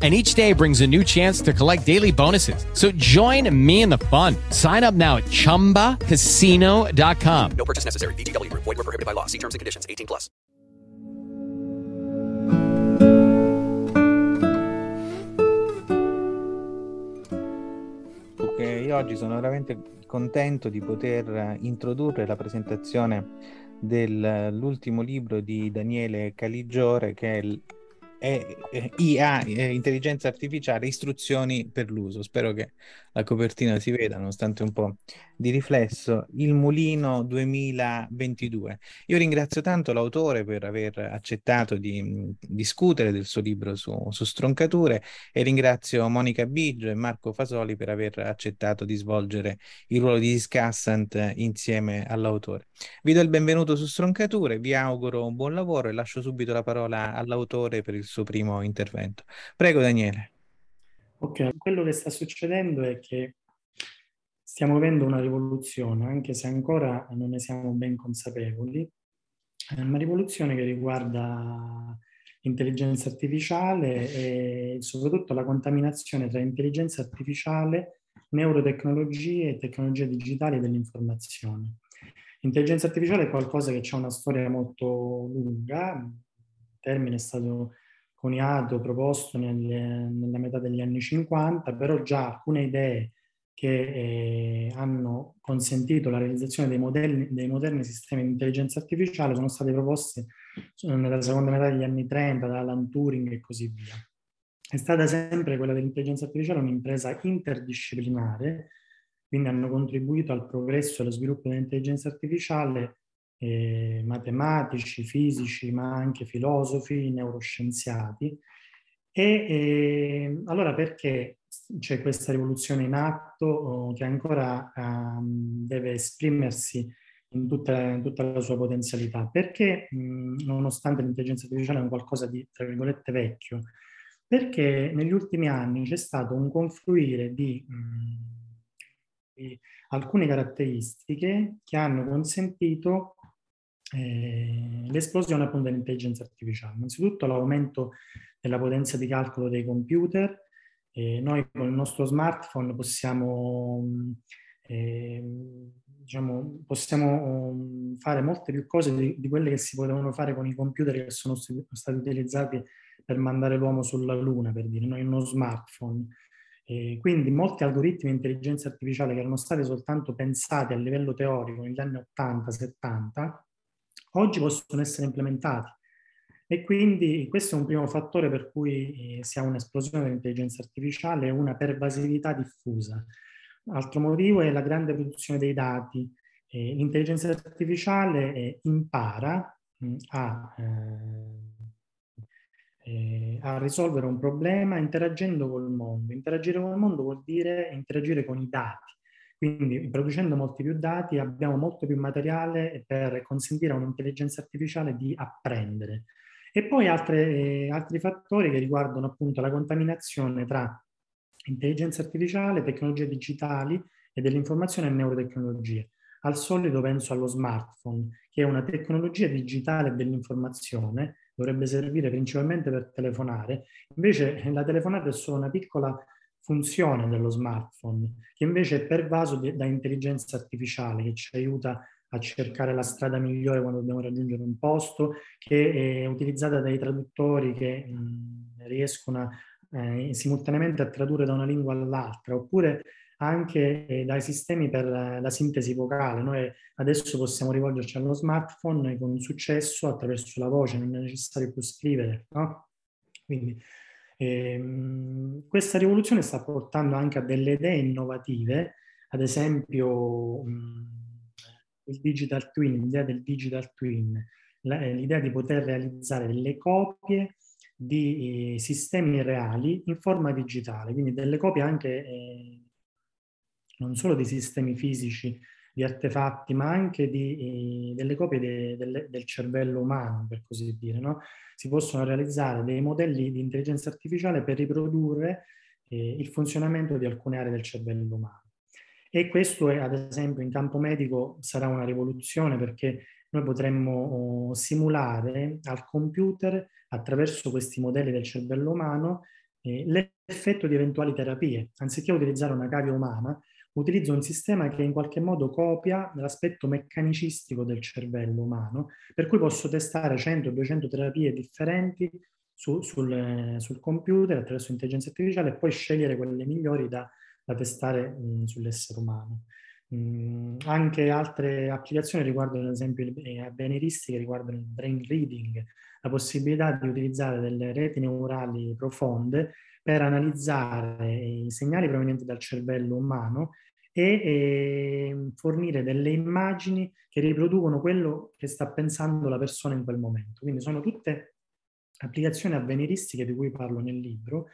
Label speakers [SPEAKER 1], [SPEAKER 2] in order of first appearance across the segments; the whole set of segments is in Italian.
[SPEAKER 1] And each day brings a new chance to collect daily bonuses. So join me in the fun. Sign up now at chumbacasino.com.
[SPEAKER 2] No purchase necessary. VGW Group. Void were prohibited by law. See terms and conditions. 18 plus.
[SPEAKER 3] Ok, io oggi sono veramente contento di poter introdurre la presentazione dell'ultimo libro di Daniele Caligiore che è il è, è IA, è intelligenza artificiale, istruzioni per l'uso. Spero che la copertina si veda, nonostante un po' di riflesso. Il Mulino 2022. Io ringrazio tanto l'autore per aver accettato di mh, discutere del suo libro su, su stroncature e ringrazio Monica Biggio e Marco Fasoli per aver accettato di svolgere il ruolo di discussant insieme all'autore. Vi do il benvenuto su Stroncature, vi auguro un buon lavoro e lascio subito la parola all'autore per il suo primo intervento. Prego Daniele.
[SPEAKER 4] Ok, quello che sta succedendo è che stiamo avendo una rivoluzione, anche se ancora non ne siamo ben consapevoli, è una rivoluzione che riguarda l'intelligenza artificiale e soprattutto la contaminazione tra intelligenza artificiale, neurotecnologie e tecnologie digitali dell'informazione. L'intelligenza artificiale è qualcosa che ha una storia molto lunga, il termine è stato coniato, proposto nelle, nella metà degli anni 50, però già alcune idee che eh, hanno consentito la realizzazione dei, modelli, dei moderni sistemi di intelligenza artificiale sono state proposte nella seconda metà degli anni 30 da Alan Turing e così via. È stata sempre quella dell'intelligenza artificiale un'impresa interdisciplinare, quindi hanno contribuito al progresso e allo sviluppo dell'intelligenza artificiale eh, matematici, fisici, ma anche filosofi, neuroscienziati. E eh, allora perché c'è questa rivoluzione in atto oh, che ancora um, deve esprimersi in tutta, in tutta, la sua potenzialità? Perché mh, nonostante l'intelligenza artificiale è un qualcosa di, tra virgolette, vecchio, perché negli ultimi anni c'è stato un confluire di, mh, di alcune caratteristiche che hanno consentito eh, l'esplosione appunto dell'intelligenza artificiale. Innanzitutto l'aumento della potenza di calcolo dei computer. Eh, noi con il nostro smartphone possiamo, eh, diciamo, possiamo fare molte più cose di, di, quelle che si potevano fare con i computer che sono stati utilizzati per mandare l'uomo sulla Luna, per dire, noi uno smartphone. E quindi molti algoritmi di intelligenza artificiale che erano stati soltanto pensati a livello teorico negli anni 80-70 oggi possono essere implementati. E quindi questo è un primo fattore per cui eh, si ha un'esplosione dell'intelligenza artificiale e una pervasività diffusa. Altro motivo è la grande produzione dei dati. Eh, l'intelligenza artificiale eh, impara mh, a, a risolvere un problema interagendo col mondo. Interagire col mondo vuol dire interagire con i dati. Quindi producendo molti più dati abbiamo molto più materiale per consentire a un'intelligenza artificiale di apprendere. E poi altre, altri fattori che riguardano appunto la contaminazione tra intelligenza artificiale, tecnologie digitali e dell'informazione e neurotecnologie. al solito penso allo smartphone, che è una tecnologia digitale dell'informazione, dovrebbe servire principalmente per telefonare, invece la telefonata è solo una piccola funzione dello smartphone, che invece è pervaso da intelligenza artificiale, che ci aiuta a cercare la strada migliore quando dobbiamo raggiungere un posto, che è utilizzata dai traduttori che mh, riescono a, eh, simultaneamente a tradurre da una lingua all'altra, oppure anche eh, dai sistemi per la sintesi vocale. Noi adesso possiamo rivolgerci allo smartphone con successo attraverso la voce, non è necessario più scrivere. No? Quindi ehm, questa rivoluzione sta portando anche a delle idee innovative, ad esempio il digital twin, l'idea del digital twin, eh, l'idea di poter realizzare delle copie di eh, sistemi reali in forma digitale, quindi delle copie anche eh, non solo di sistemi fisici, di artefatti, ma anche di, eh, delle copie de, de, del cervello umano, per così dire. No? Si possono realizzare dei modelli di intelligenza artificiale per riprodurre eh, il funzionamento di alcune aree del cervello umano. E questo, è, ad esempio, in campo medico sarà una rivoluzione perché noi potremmo oh, simulare al computer, attraverso questi modelli del cervello umano, eh, l'effetto di eventuali terapie. Anziché utilizzare una cavia umana, utilizzo un sistema che in qualche modo copia l'aspetto meccanicistico del cervello umano, per cui posso testare 100-200 terapie differenti su, sul, sul, computer attraverso l'intelligenza artificiale e poi scegliere quelle migliori da, da testare mh, sull'essere umano. Mh, anche altre applicazioni riguardano ad esempio le avveniristiche, riguardano il brain reading, la possibilità di utilizzare delle reti neurali profonde per analizzare i segnali provenienti dal cervello umano e, e fornire delle immagini che riproducono quello che sta pensando la persona in quel momento. Quindi sono tutte applicazioni avveniristiche di cui parlo nel libro.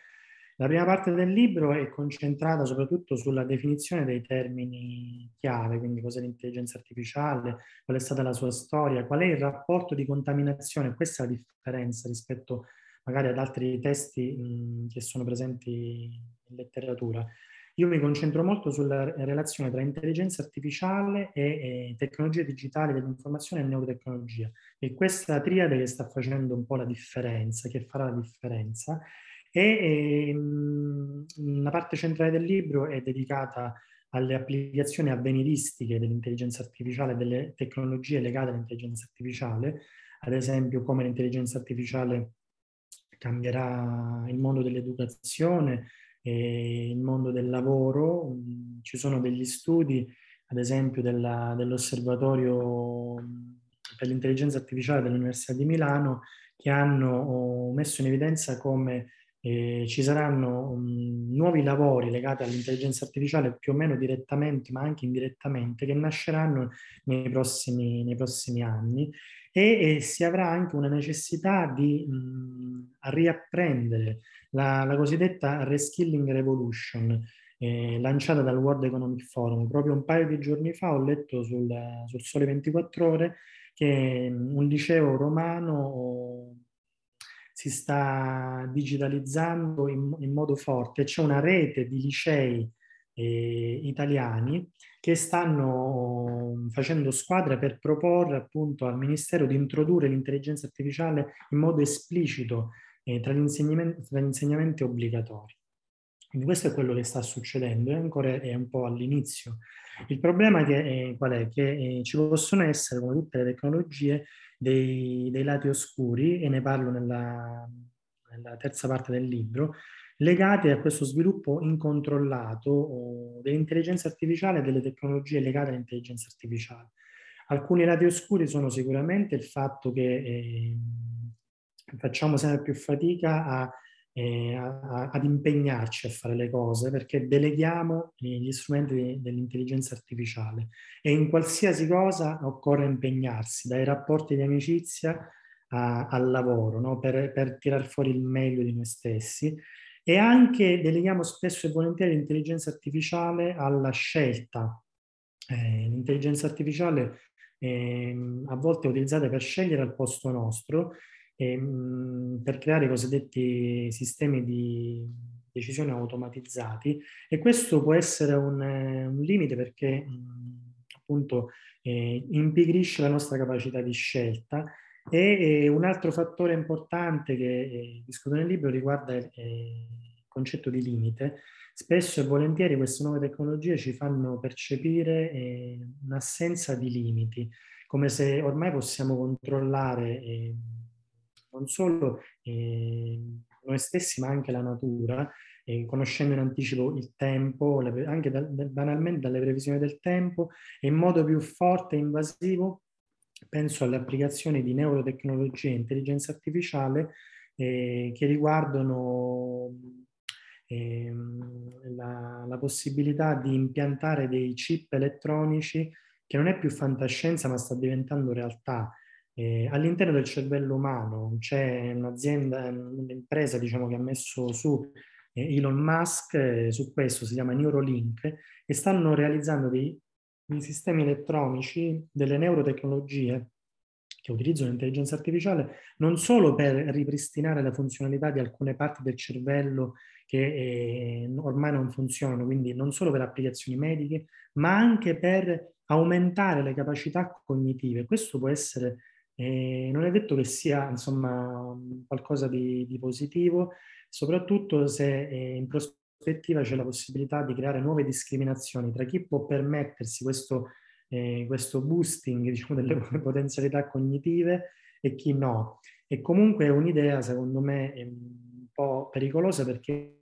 [SPEAKER 4] La prima parte del libro è concentrata soprattutto sulla definizione dei termini chiave, quindi cos'è l'intelligenza artificiale, qual è stata la sua storia, qual è il rapporto di contaminazione, questa è la differenza rispetto magari ad altri testi mh, che sono presenti in letteratura. Io mi concentro molto sulla relazione tra intelligenza artificiale e, e tecnologie digitali dell'informazione e neurotecnologia. E questa triade che sta facendo un po' la differenza, che farà la differenza. E, e una parte centrale del libro è dedicata alle applicazioni avveniristiche dell'intelligenza artificiale, delle tecnologie legate all'intelligenza artificiale, ad esempio come l'intelligenza artificiale cambierà il mondo dell'educazione, e il mondo del lavoro. Ci sono degli studi, ad esempio della, dell'osservatorio per l'intelligenza artificiale dell'Università di Milano, che hanno oh, messo in evidenza come eh, ci saranno um, nuovi lavori legati all'intelligenza artificiale più o meno direttamente, ma anche indirettamente, che nasceranno nei prossimi, nei prossimi anni e, e, si avrà anche una necessità di mh, riapprendere la, la cosiddetta Reskilling Revolution, eh, lanciata dal World Economic Forum. Proprio un paio di giorni fa ho letto sul, sul Sole 24 Ore che un liceo romano si sta digitalizzando in, in modo forte. C'è una rete di licei eh, italiani che stanno facendo squadra per proporre appunto al Ministero di introdurre l'intelligenza artificiale in modo esplicito eh, tra, gli tra, gli insegnamenti obbligatori. Quindi questo è quello che sta succedendo e ancora è un po' all'inizio. Il problema che, eh, qual è? Che eh, ci possono essere, come tutte le tecnologie, dei, dei lati oscuri, e ne parlo nella, nella terza parte del libro, legati a questo sviluppo incontrollato dell'intelligenza artificiale e delle tecnologie legate all'intelligenza artificiale. Alcuni lati oscuri sono sicuramente il fatto che eh, facciamo sempre più fatica a, eh, a, ad impegnarci a fare le cose perché deleghiamo gli strumenti dell'intelligenza artificiale e in qualsiasi cosa occorre impegnarsi, dai rapporti di amicizia a, al lavoro, no? per, per tirar fuori il meglio di noi stessi e anche deleghiamo spesso e volentieri l'intelligenza artificiale alla scelta. Eh, l'intelligenza artificiale eh, a volte è utilizzata per scegliere al posto nostro ehm, per creare i cosiddetti sistemi di decisione automatizzati e questo può essere un, un limite perché mh, appunto eh, impigrisce la nostra capacità di scelta. E, e un altro fattore importante che eh, discuto nel libro riguarda il concetto di limite. Spesso e volentieri queste nuove tecnologie ci fanno percepire eh, un'assenza di limiti, come se ormai possiamo controllare eh, non solo eh, noi stessi ma anche la natura, eh, conoscendo in anticipo il tempo, le, anche da, banalmente dalle previsioni del tempo e in modo più forte e invasivo penso alle applicazioni di neurotecnologia e intelligenza artificiale eh, che riguardano eh, la, la, possibilità di impiantare dei chip elettronici che non è più fantascienza ma sta diventando realtà. Eh, all'interno del cervello umano c'è un'azienda, un'impresa diciamo, che ha messo su eh, Elon Musk eh, su questo, si chiama Neurolink, e stanno realizzando dei, dei sistemi elettronici, delle neurotecnologie che utilizzano l'intelligenza artificiale non solo per ripristinare la funzionalità di alcune parti del cervello che eh, ormai non funzionano, quindi non solo per applicazioni mediche, ma anche per aumentare le capacità cognitive. Questo può essere, eh, non è detto che sia insomma qualcosa di, di positivo, soprattutto se eh, in prospettiva c'è la possibilità di creare nuove discriminazioni tra chi può permettersi questo, eh, questo boosting diciamo, delle potenzialità cognitive e chi no. E comunque è un'idea, secondo me, un po' pericolosa perché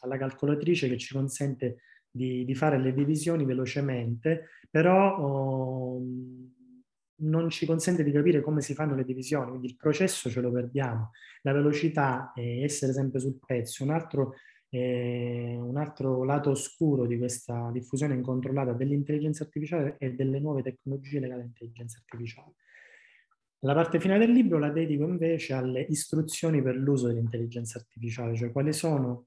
[SPEAKER 4] alla calcolatrice che ci consente di, di fare le divisioni velocemente, però oh, non ci consente di capire come si fanno le divisioni, quindi il processo ce lo perdiamo. La velocità e essere sempre sul pezzo, un altro, eh, un altro lato oscuro di questa diffusione incontrollata dell'intelligenza artificiale e delle nuove tecnologie legate all'intelligenza artificiale. La parte finale del libro la dedico invece alle istruzioni per l'uso dell'intelligenza artificiale, cioè quali sono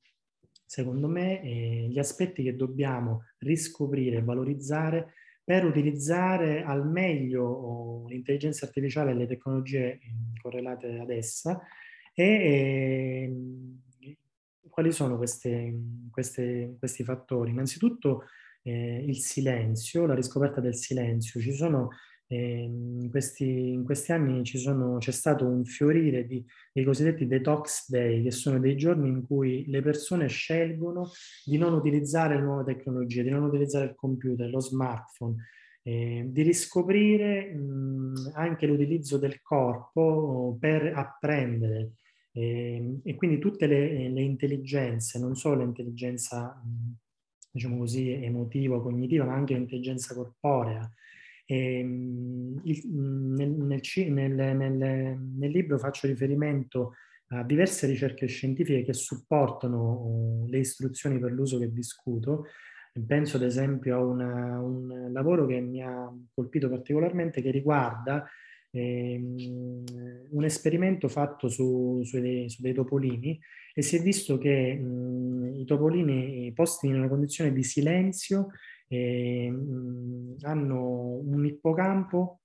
[SPEAKER 4] secondo me, eh, gli aspetti che dobbiamo riscoprire e valorizzare per utilizzare al meglio oh, l'intelligenza artificiale e le tecnologie mm, correlate ad essa e eh, quali sono queste, queste, questi fattori? Innanzitutto eh, il silenzio, la riscoperta del silenzio. Ci sono in questi, in, questi, anni sono, c'è stato un fiorire di, dei cosiddetti detox day, che sono dei giorni in cui le persone scelgono di non utilizzare nuove tecnologie, di non utilizzare il computer, lo smartphone, eh, di riscoprire mh, anche l'utilizzo del corpo per apprendere. Eh, e quindi tutte le, le, intelligenze, non solo l'intelligenza, diciamo così, emotiva, cognitiva, ma anche l'intelligenza corporea, e, ehm, il, nel, nel, nel, nel, libro faccio riferimento a diverse ricerche scientifiche che supportano uh, le istruzioni per l'uso che discuto. Penso ad esempio a una, un lavoro che mi ha colpito particolarmente che riguarda ehm, un esperimento fatto su, su, dei, su, dei, topolini e si è visto che mh, i topolini posti in una condizione di silenzio e, mh, hanno un ippocampo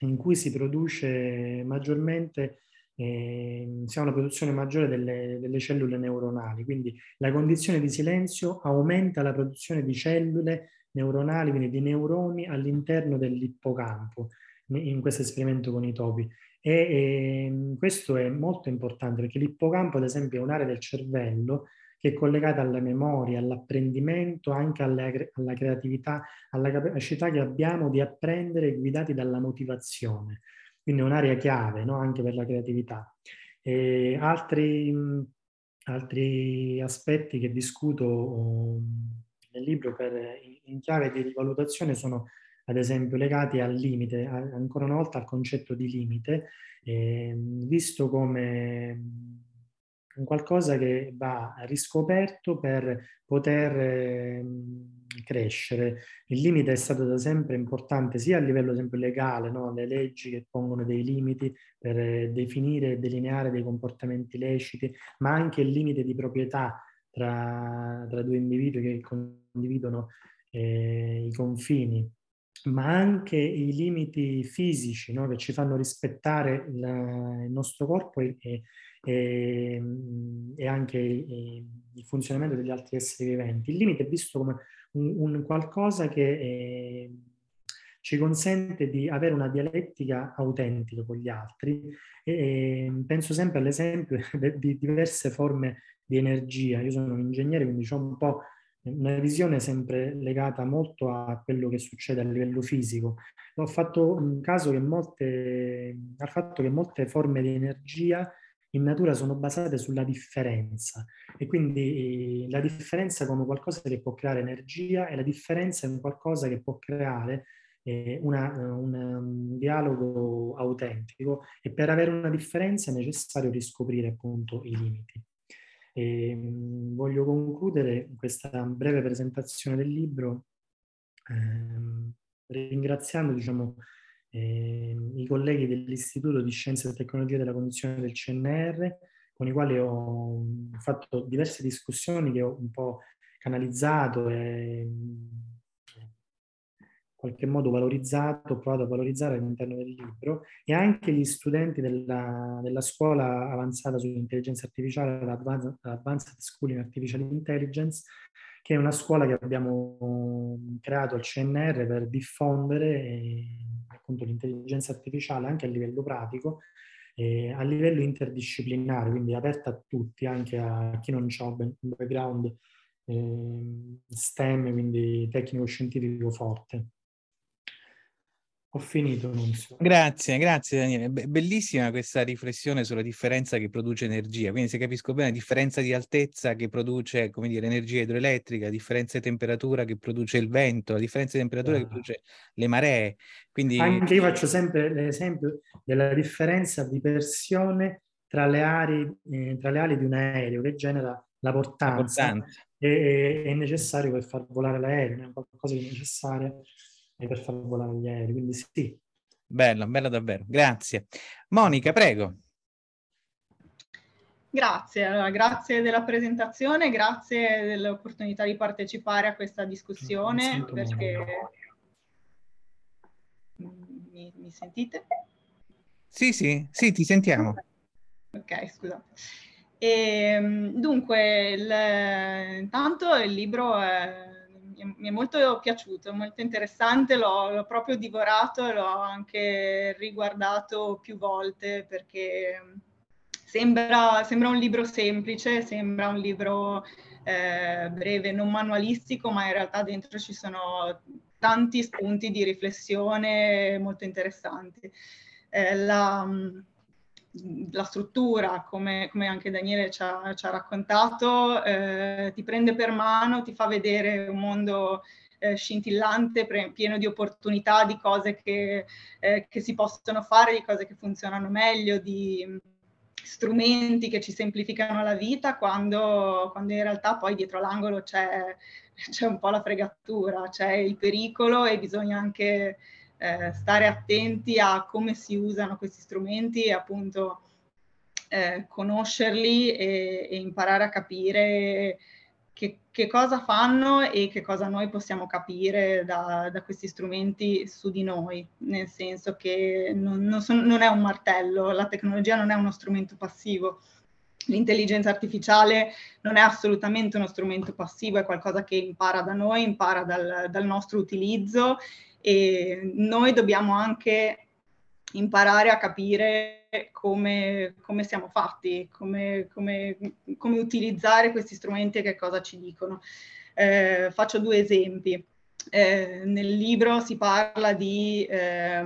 [SPEAKER 4] in cui si produce maggiormente, eh, si ha una produzione maggiore delle, delle, cellule neuronali, quindi la condizione di silenzio aumenta la produzione di cellule neuronali, quindi di neuroni all'interno dell'ippocampo in questo esperimento con i topi. E, e questo è molto importante perché l'ippocampo, ad esempio, è un'area del cervello che è collegata alla memoria, all'apprendimento, anche alla, alla creatività, alla capacità che abbiamo di apprendere guidati dalla motivazione. Quindi è un'area chiave no? anche per la creatività. E altri, altri aspetti che discuto nel libro per, in chiave di rivalutazione sono ad esempio legati al limite, ancora una volta al concetto di limite, eh, visto come un qualcosa che va riscoperto per poter eh, crescere. Il limite è stato da sempre importante sia a livello esempio, legale, no? le leggi che pongono dei limiti per eh, definire e delineare dei comportamenti leciti, ma anche il limite di proprietà tra, tra due individui che condividono eh, i confini ma anche i limiti fisici no? che ci fanno rispettare il, il nostro corpo e, e, e anche il, il, funzionamento degli altri esseri viventi. Il limite è visto come un, un qualcosa che eh, ci consente di avere una dialettica autentica con gli altri. E, penso sempre all'esempio di diverse forme di energia. Io sono un ingegnere, quindi ho un po' una visione sempre legata molto a quello che succede a livello fisico. Ho fatto un caso che molte, al fatto che molte forme di energia in natura sono basate sulla differenza e quindi la differenza come qualcosa che può creare energia e la differenza è qualcosa che può creare eh, una, una, un dialogo autentico e per avere una differenza è necessario riscoprire appunto i limiti. E, ehm, voglio concludere questa breve presentazione del libro ehm, ringraziando diciamo, eh, i colleghi dell'Istituto di Scienze e Tecnologie della Condizione del CNR, con i quali ho fatto diverse discussioni che ho un po' canalizzato e qualche modo valorizzato, provato a valorizzare all'interno del libro e anche gli studenti della, della scuola avanzata sull'intelligenza artificiale, l'Advanced School in Artificial Intelligence, che è una scuola che abbiamo creato al CNR per diffondere eh, appunto l'intelligenza artificiale anche a livello pratico, eh, a livello interdisciplinare, quindi aperta a tutti, anche a chi non ha un background eh, STEM, quindi tecnico-scientifico forte. Ho finito, Nunzio.
[SPEAKER 3] Grazie, grazie Daniele. Be- bellissima questa riflessione sulla differenza che produce energia. Quindi se capisco bene, differenza di altezza che produce, come dire, energia idroelettrica, differenza di temperatura che produce il vento, la differenza di temperatura ah. che produce le maree. Quindi...
[SPEAKER 4] Anche io faccio sempre l'esempio della differenza di pressione tra le, aree, eh, tra le ali di un aereo che genera la portanza. La portanza. E, è necessario per far volare l'aereo, è qualcosa di necessario per far volare gli aerei, quindi sì.
[SPEAKER 3] Bello, bello davvero, grazie. Monica, prego.
[SPEAKER 5] Grazie, allora, grazie della presentazione, grazie dell'opportunità di partecipare a questa discussione perché... Mi, mi, sentite?
[SPEAKER 3] Sì, sì, sì, ti sentiamo.
[SPEAKER 5] Ok, scusa. E, ehm, dunque, il, intanto il libro è mi è molto piaciuto, molto interessante, l'ho, l'ho, proprio divorato e l'ho anche riguardato più volte perché sembra, sembra un libro semplice, sembra un libro eh, breve, non manualistico, ma in realtà dentro ci sono tanti spunti di riflessione molto interessanti. Eh, la, la struttura, come, come, anche Daniele ci ha, ci ha raccontato, eh, ti prende per mano, ti fa vedere un mondo eh, scintillante, pre- pieno di opportunità, di cose che, eh, che, si possono fare, di cose che funzionano meglio, di strumenti che ci semplificano la vita, quando, quando in realtà poi dietro l'angolo c'è, c'è un po' la fregatura, c'è il pericolo e bisogna anche eh, stare attenti a come si usano questi strumenti e appunto eh, conoscerli e, e, imparare a capire che, che, cosa fanno e che cosa noi possiamo capire da, da questi strumenti su di noi, nel senso che non, non, son, non è un martello, la tecnologia non è uno strumento passivo, L'intelligenza artificiale non è assolutamente uno strumento passivo, è qualcosa che impara da noi, impara dal, dal nostro utilizzo e noi dobbiamo anche imparare a capire come, come siamo fatti, come, come, come, utilizzare questi strumenti e che cosa ci dicono. Eh, faccio due esempi. Eh, nel libro si parla di eh,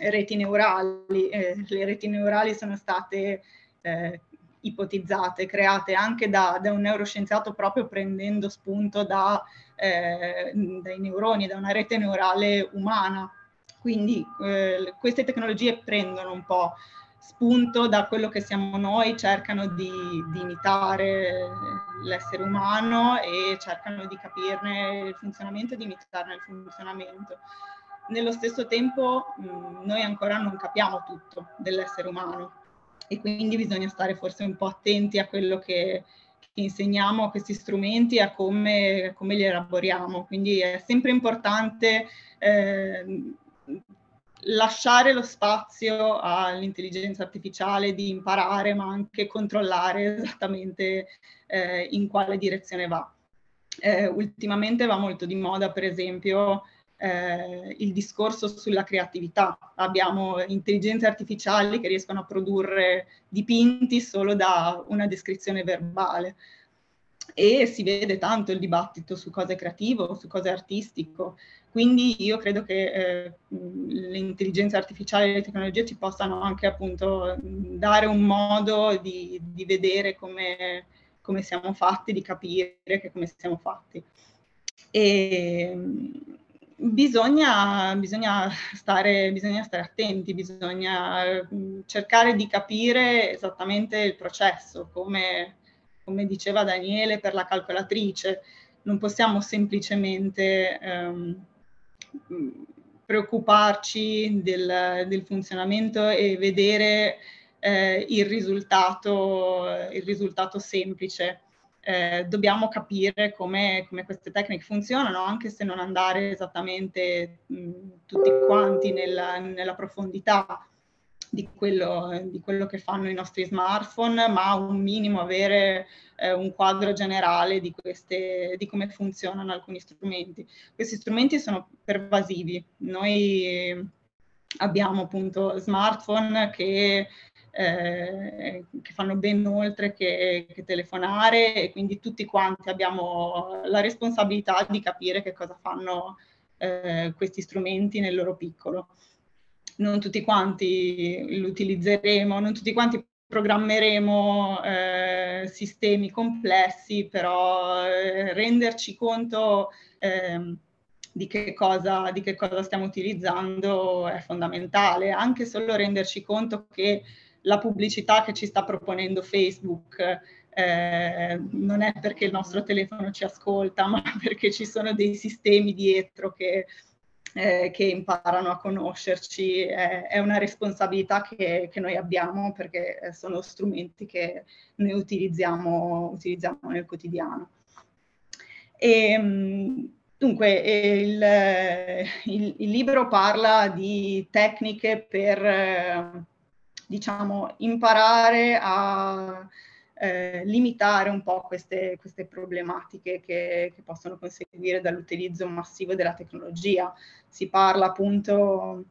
[SPEAKER 5] reti neurali. Eh, le reti neurali sono state eh, ipotizzate, create anche da, da, un neuroscienziato proprio prendendo spunto da eh, dai neuroni, da una rete neurale umana. Quindi eh, queste tecnologie prendono un po' spunto da quello che siamo noi, cercano di, di, imitare l'essere umano e cercano di capirne il funzionamento e di imitarne il funzionamento. Nello stesso tempo mh, noi ancora non capiamo tutto dell'essere umano e quindi bisogna stare forse un po' attenti a quello che, insegniamo questi strumenti e a come, come, li elaboriamo. Quindi è sempre importante eh, lasciare lo spazio all'intelligenza artificiale di imparare, ma anche controllare esattamente eh, in quale direzione va. Eh, ultimamente va molto di moda, per esempio, eh, il discorso sulla creatività. Abbiamo intelligenze artificiali che riescono a produrre dipinti solo da una descrizione verbale e si vede tanto il dibattito su cosa è creativo, su cosa è artistico. Quindi io credo che eh, l'intelligenza artificiale e le tecnologie ci possano anche appunto dare un modo di, di vedere come, come, siamo fatti, di capire che come siamo fatti. E bisogna, bisogna, stare, bisogna stare attenti, bisogna cercare di capire esattamente il processo, come, come diceva Daniele per la calcolatrice. Non possiamo semplicemente... Um, preoccuparci del, del, funzionamento e vedere eh, il, risultato, il risultato semplice. Eh, dobbiamo capire come, come, queste tecniche funzionano, anche se non andare esattamente mh, tutti quanti nella, nella profondità di quello, di quello, che fanno i nostri smartphone, ma un minimo avere eh, un quadro generale di, queste, di come funzionano alcuni strumenti. Questi strumenti sono pervasivi. Noi abbiamo appunto smartphone che, eh, che fanno ben oltre che, che, telefonare e quindi tutti quanti abbiamo la responsabilità di capire che cosa fanno eh, questi strumenti nel loro piccolo. Non tutti quanti lo utilizzeremo, non tutti quanti programmeremo eh, sistemi complessi, però eh, renderci conto eh, di, che cosa, di che cosa stiamo utilizzando è fondamentale, anche solo renderci conto che la pubblicità che ci sta proponendo Facebook eh, non è perché il nostro telefono ci ascolta, ma perché ci sono dei sistemi dietro che eh, che imparano a conoscerci, è, è una responsabilità che, che, noi abbiamo perché eh, sono strumenti che noi utilizziamo, utilizziamo nel quotidiano. E, ehm, dunque, il, il, il, libro parla di tecniche per, diciamo, imparare a eh, limitare un po' queste, queste problematiche che, che, possono conseguire dall'utilizzo massivo della tecnologia. Si parla appunto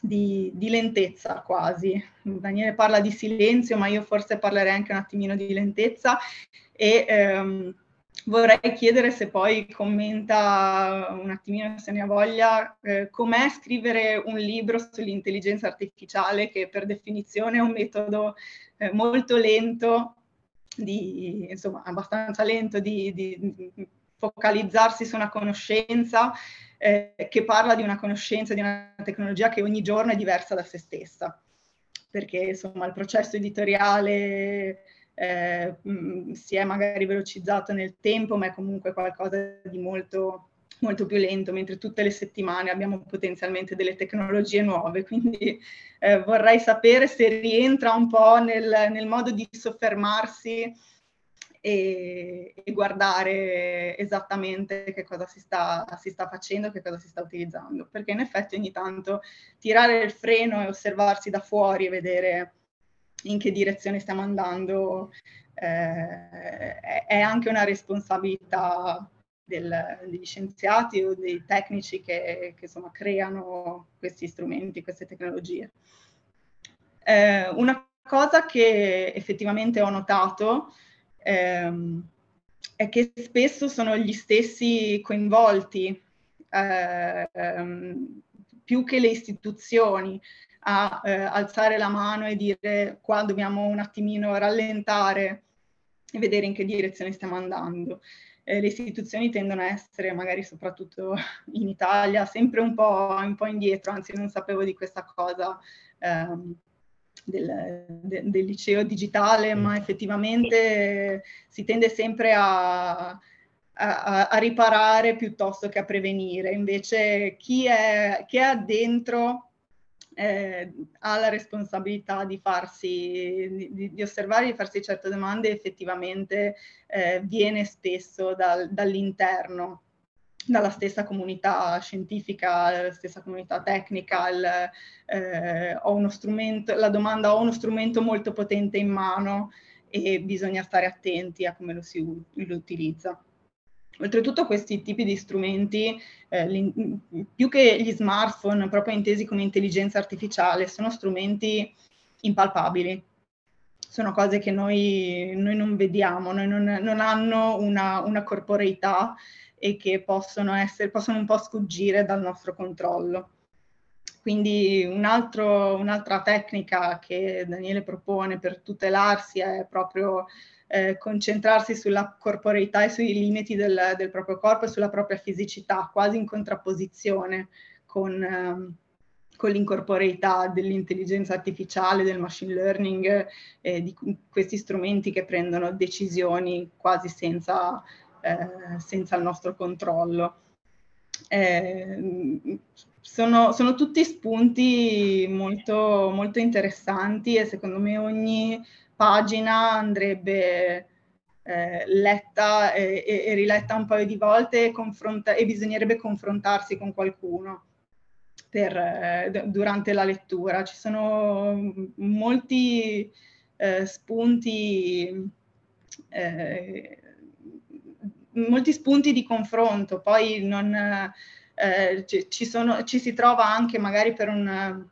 [SPEAKER 5] di, di, lentezza quasi. Daniele parla di silenzio, ma io forse parlerei anche un attimino di lentezza e ehm, vorrei chiedere se poi commenta un attimino se ne ha voglia, eh, com'è scrivere un libro sull'intelligenza artificiale che per definizione è un metodo eh, molto lento di, insomma, abbastanza lento di, di, focalizzarsi su una conoscenza eh, che parla di una conoscenza, di una tecnologia che ogni giorno è diversa da se stessa, perché insomma il processo editoriale eh, mh, si è magari velocizzato nel tempo, ma è comunque qualcosa di molto molto più lento, mentre tutte le settimane abbiamo potenzialmente delle tecnologie nuove, quindi eh, vorrei sapere se rientra un po' nel, nel modo di soffermarsi e, e, guardare esattamente che cosa si sta, si sta facendo, che cosa si sta utilizzando, perché in effetti ogni tanto tirare il freno e osservarsi da fuori e vedere in che direzione stiamo andando eh, è anche una responsabilità del, degli scienziati o dei tecnici che, che insomma, creano questi strumenti, queste tecnologie. Eh, una cosa che effettivamente ho notato ehm, è che spesso sono gli stessi coinvolti, eh, ehm, più che le istituzioni, a eh, alzare la mano e dire qua dobbiamo un attimino rallentare e vedere in che direzione stiamo andando eh, le istituzioni tendono a essere, magari soprattutto in Italia, sempre un po', un po indietro, anzi non sapevo di questa cosa ehm, del, de, del, liceo digitale, ma effettivamente si tende sempre a, a, a, riparare piuttosto che a prevenire. Invece chi è, chi è dentro eh, ha la responsabilità di farsi, di, di, osservare, di farsi certe domande effettivamente eh, viene spesso dal, dall'interno, dalla stessa comunità scientifica, dalla stessa comunità tecnica, il, eh, ho uno strumento, la domanda ho uno strumento molto potente in mano e bisogna stare attenti a come lo si lo utilizza. Oltretutto questi tipi di strumenti, eh, più che gli smartphone, proprio intesi come intelligenza artificiale, sono strumenti impalpabili, sono cose che noi, noi non vediamo, noi non, non hanno una, una, corporeità e che possono, essere, possono un po' sfuggire dal nostro controllo. Quindi un altro, un'altra tecnica che Daniele propone per tutelarsi è proprio eh, concentrarsi sulla corporeità e sui limiti del, del, proprio corpo e sulla propria fisicità, quasi in contrapposizione con, eh, con l'incorporeità dell'intelligenza artificiale, del machine learning, eh, di questi strumenti che prendono decisioni quasi senza, eh, senza il nostro controllo. Eh, sono, sono, tutti spunti molto, molto interessanti e secondo me ogni pagina andrebbe eh, letta e, e, riletta un paio di volte e, e bisognerebbe confrontarsi con qualcuno per, eh, durante la lettura. Ci sono molti eh, spunti, eh, molti spunti di confronto, poi non, eh, ci, ci, sono, ci si trova anche magari per un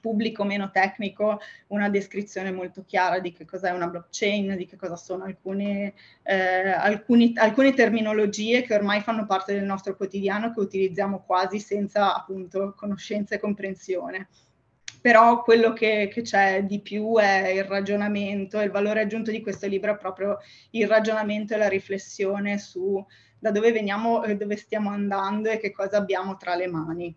[SPEAKER 5] pubblico meno tecnico una descrizione molto chiara di che cos'è una blockchain, di che cosa sono alcune, eh, alcuni, alcune terminologie che ormai fanno parte del nostro quotidiano che utilizziamo quasi senza appunto conoscenza e comprensione però quello che, che, c'è di più è il ragionamento il valore aggiunto di questo libro è proprio il ragionamento e la riflessione su da dove veniamo e dove stiamo andando e che cosa abbiamo tra le mani.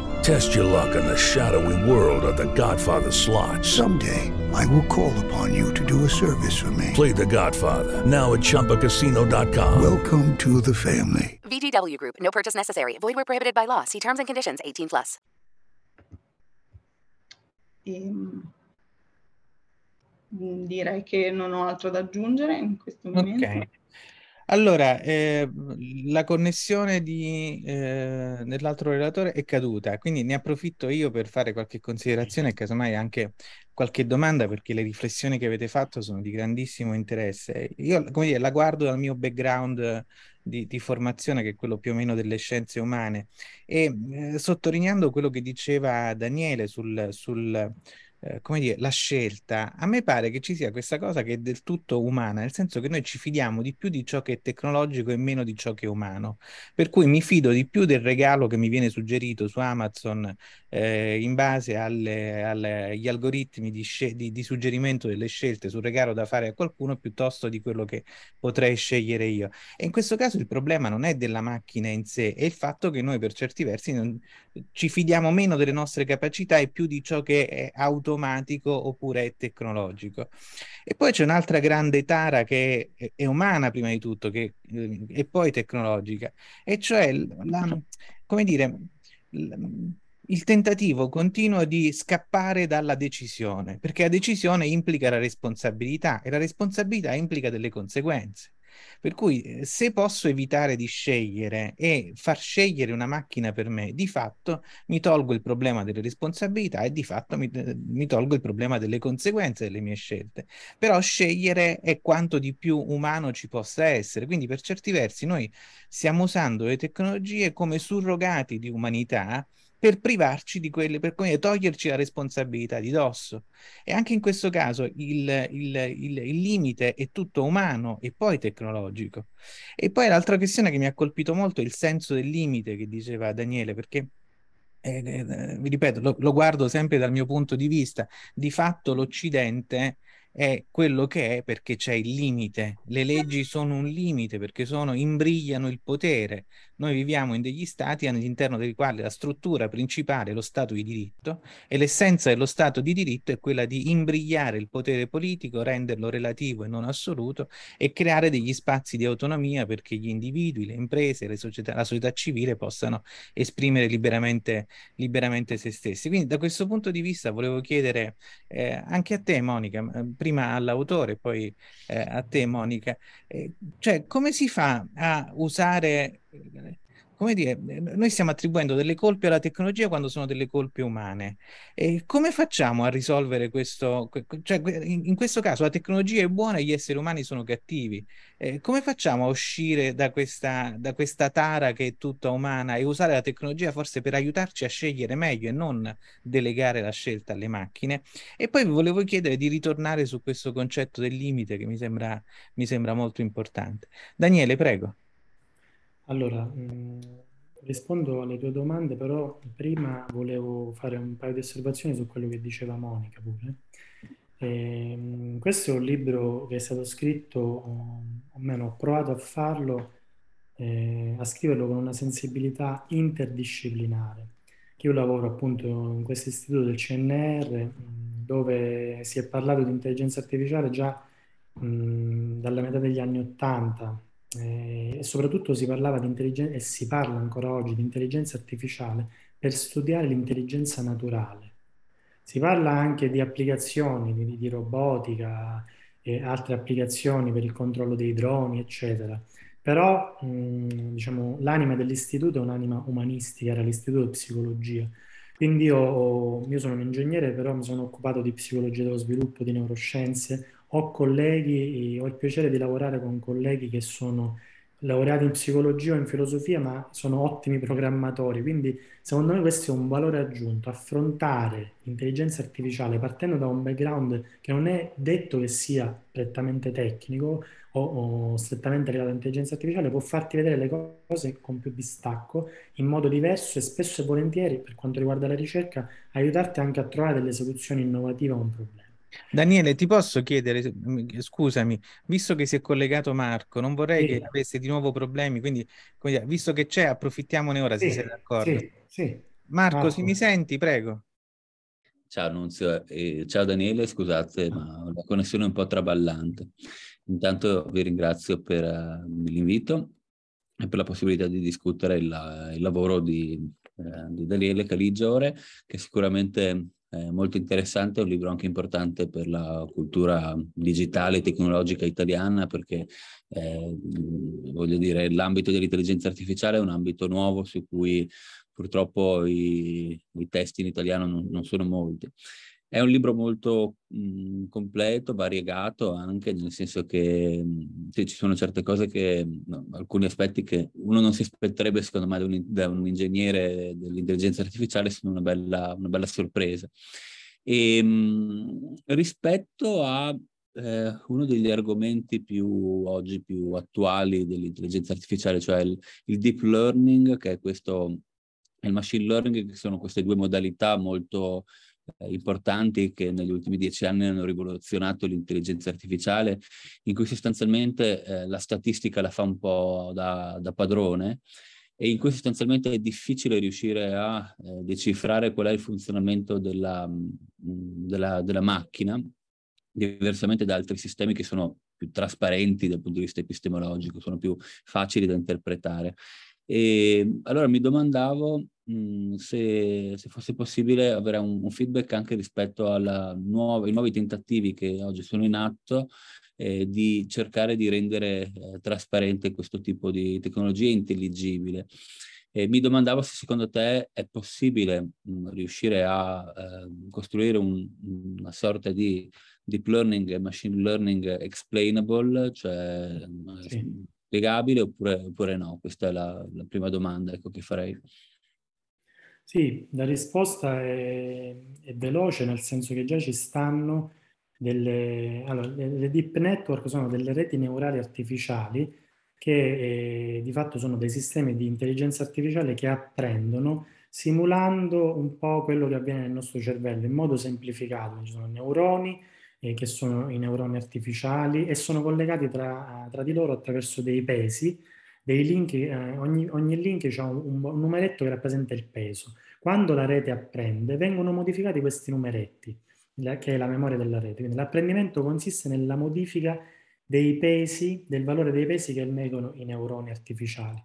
[SPEAKER 6] Test your luck in the shadowy world of The Godfather slot.
[SPEAKER 7] Someday. I will call upon you to do a service for me.
[SPEAKER 6] Play the Godfather. Now at Chumpacasino.com.
[SPEAKER 7] Welcome to the family.
[SPEAKER 8] VGW Group. No purchase necessary. Void where prohibited by law. See terms and conditions 18 plus.
[SPEAKER 5] Ehm, direi che non ho altro da aggiungere in questo momento.
[SPEAKER 3] Ok. Allora, eh, la connessione di, eh, dell'altro relatore è caduta, quindi ne approfitto io per fare qualche considerazione e casomai anche qualche domanda perché le riflessioni che avete fatto sono di grandissimo interesse. Io, come dire, la guardo dal mio background di, di formazione, che è quello più o meno delle scienze umane, e eh, sottolineando quello che diceva Daniele sul, sul eh, come dire, la scelta, a me pare che ci sia questa cosa che è del tutto umana, nel senso che noi ci fidiamo di più di ciò che è tecnologico e meno di ciò che è umano. Per cui mi fido di più del regalo che mi viene suggerito su Amazon eh, in base alle, alle, agli algoritmi di, sce- di, di, suggerimento delle scelte sul regalo da fare a qualcuno piuttosto di quello che potrei scegliere io. E in questo caso il problema non è della macchina in sé, è il fatto che noi per certi versi non, ci fidiamo meno delle nostre capacità e più di ciò che è auto automatico oppure è tecnologico. E poi c'è un'altra grande tara che è, è umana prima di tutto che, eh, e poi tecnologica, e cioè la, come dire, il tentativo continuo di scappare dalla decisione, perché la decisione implica la responsabilità e la responsabilità implica delle conseguenze. Per cui eh, se posso evitare di scegliere e far scegliere una macchina per me, di fatto mi tolgo il problema delle responsabilità e di fatto mi, eh, mi tolgo il problema delle conseguenze delle mie scelte. Però scegliere è quanto di più umano ci possa essere. Quindi per certi versi noi stiamo usando le tecnologie come surrogati di umanità per privarci di quelle, per toglierci la responsabilità di dosso. E anche in questo caso il, il, il, il, limite è tutto umano e poi tecnologico. E poi l'altra questione che mi ha colpito molto è il senso del limite che diceva Daniele, perché eh, eh, vi ripeto, lo, lo, guardo sempre dal mio punto di vista, di fatto l'Occidente è quello che è perché c'è il limite. Le leggi sono un limite perché sono, imbrigliano il potere. Noi viviamo in degli stati all'interno dei quali la struttura principale è lo Stato di diritto e l'essenza dello Stato di diritto è quella di imbrigliare il potere politico, renderlo relativo e non assoluto e creare degli spazi di autonomia perché gli individui, le imprese, le società, la società civile possano esprimere liberamente, liberamente se stessi. Quindi da questo punto di vista volevo chiedere eh, anche a te, Monica, prima all'autore, poi eh, a te Monica, eh, cioè come si fa a usare come dire, noi stiamo attribuendo delle colpe alla tecnologia quando sono delle colpe umane. E come facciamo a risolvere questo? Cioè, in questo caso la tecnologia è buona e gli esseri umani sono cattivi. Eh, come facciamo a uscire da questa, da questa tara che è tutta umana e usare la tecnologia forse per aiutarci a scegliere meglio e non delegare la scelta alle macchine? E poi vi volevo chiedere di ritornare su questo concetto del limite che mi sembra, mi sembra molto importante. Daniele, prego.
[SPEAKER 4] Allora, mh, mm, rispondo alle tue domande, però prima volevo fare un paio di osservazioni su quello che diceva Monica pure. E, ehm, questo è un libro che è stato scritto, o almeno ho provato a farlo, eh, a scriverlo con una sensibilità interdisciplinare. Io lavoro appunto in questo istituto del CNR, mm, dove si è parlato di intelligenza artificiale già mh, mm, dalla metà degli anni Ottanta eh, e soprattutto si parlava di intelligenza, e si parla ancora oggi di intelligenza artificiale per studiare l'intelligenza naturale. Si parla anche di applicazioni di, di robotica e altre applicazioni per il controllo dei droni, eccetera. Però mh, diciamo, l'anima dell'istituto è un'anima umanistica, era l'istituto di psicologia. Quindi io, io sono un ingegnere, però mi sono occupato di psicologia dello sviluppo, di neuroscienze, ho colleghi, ho il piacere di lavorare con colleghi che sono laureati in psicologia o in filosofia, ma sono ottimi programmatori. Quindi, secondo me, questo è un valore aggiunto. Affrontare l'intelligenza artificiale partendo da un background che non è detto che sia prettamente tecnico o, o strettamente legato all'intelligenza artificiale, può farti vedere le cose con più distacco, in modo diverso e spesso e volentieri, per quanto riguarda la ricerca, aiutarti anche a trovare delle soluzioni innovative a un problema.
[SPEAKER 3] Daniele, ti posso chiedere, scusami, visto che si è collegato Marco, non vorrei sì. che avesse di nuovo problemi, quindi visto che c'è, approfittiamone ora sì, se sei d'accordo. Sì, sì. Marco, Marco, se mi senti, prego.
[SPEAKER 9] Ciao Nunzio, eh, ciao Daniele, scusate, ma la connessione è un po' traballante. Intanto vi ringrazio per uh, l'invito e per la possibilità di discutere il, il lavoro di, uh, di Daniele Caligiore, che sicuramente eh, molto interessante, un libro anche importante per la cultura digitale e tecnologica italiana perché eh, voglio dire l'ambito dell'intelligenza artificiale è un ambito nuovo su cui purtroppo i, i testi in italiano non, non sono molti. È un libro molto mh, completo, variegato anche, nel senso che mh, ci sono certe cose che, no, alcuni aspetti che uno non si aspetterebbe secondo me da un, da un ingegnere dell'intelligenza artificiale, sono una bella, una bella sorpresa. E, mh, rispetto a eh, uno degli argomenti più oggi più attuali dell'intelligenza artificiale, cioè il, il deep learning, che è questo, il machine learning, che sono queste due modalità molto importanti che negli ultimi dieci anni hanno rivoluzionato l'intelligenza artificiale, in cui sostanzialmente eh, la statistica la fa un po' da, da, padrone e in cui sostanzialmente è difficile riuscire a eh, decifrare qual è il funzionamento della, mm, della, della macchina, diversamente da altri sistemi che sono più trasparenti dal punto di vista epistemologico, sono più facili da interpretare. E allora mi domandavo mh, mm, se, se, fosse possibile avere un, un feedback anche rispetto ai nuovi tentativi che oggi sono in atto eh, di cercare di rendere eh, trasparente questo tipo di tecnologia intelligibile. E mi domandavo se secondo te è possibile mh, mm, riuscire a eh, costruire un, una sorta di deep learning e machine learning explainable, cioè sì. spiegabile oppure, oppure, no? Questa è la, la prima domanda ecco, che farei.
[SPEAKER 4] Sì, la risposta è, è, veloce nel senso che già ci stanno delle... Allora, le, le deep network sono delle reti neurali artificiali che eh, di fatto sono dei sistemi di intelligenza artificiale che apprendono simulando un po' quello che avviene nel nostro cervello in modo semplificato. Ci sono neuroni eh, che sono i neuroni artificiali e sono collegati tra, tra di loro attraverso dei pesi, dei link, eh, ogni, ogni, link ha un, un, numeretto che rappresenta il peso. Quando la rete apprende, vengono modificati questi numeretti, la, che è la memoria della rete. Quindi l'apprendimento consiste nella modifica dei pesi, del valore dei pesi che emettono i neuroni artificiali.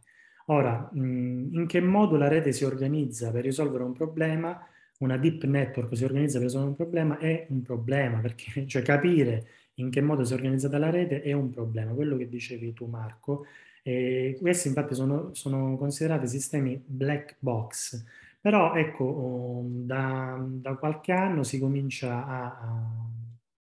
[SPEAKER 4] Ora, mh, in che modo la rete si organizza per risolvere un problema? una deep network si organizza per risolvere un problema è un problema, perché cioè capire in che modo si è organizzata la rete è un problema, quello che dicevi tu Marco. E questi infatti sono, sono considerati sistemi black box, però ecco, um, da, da, qualche anno si comincia a, a,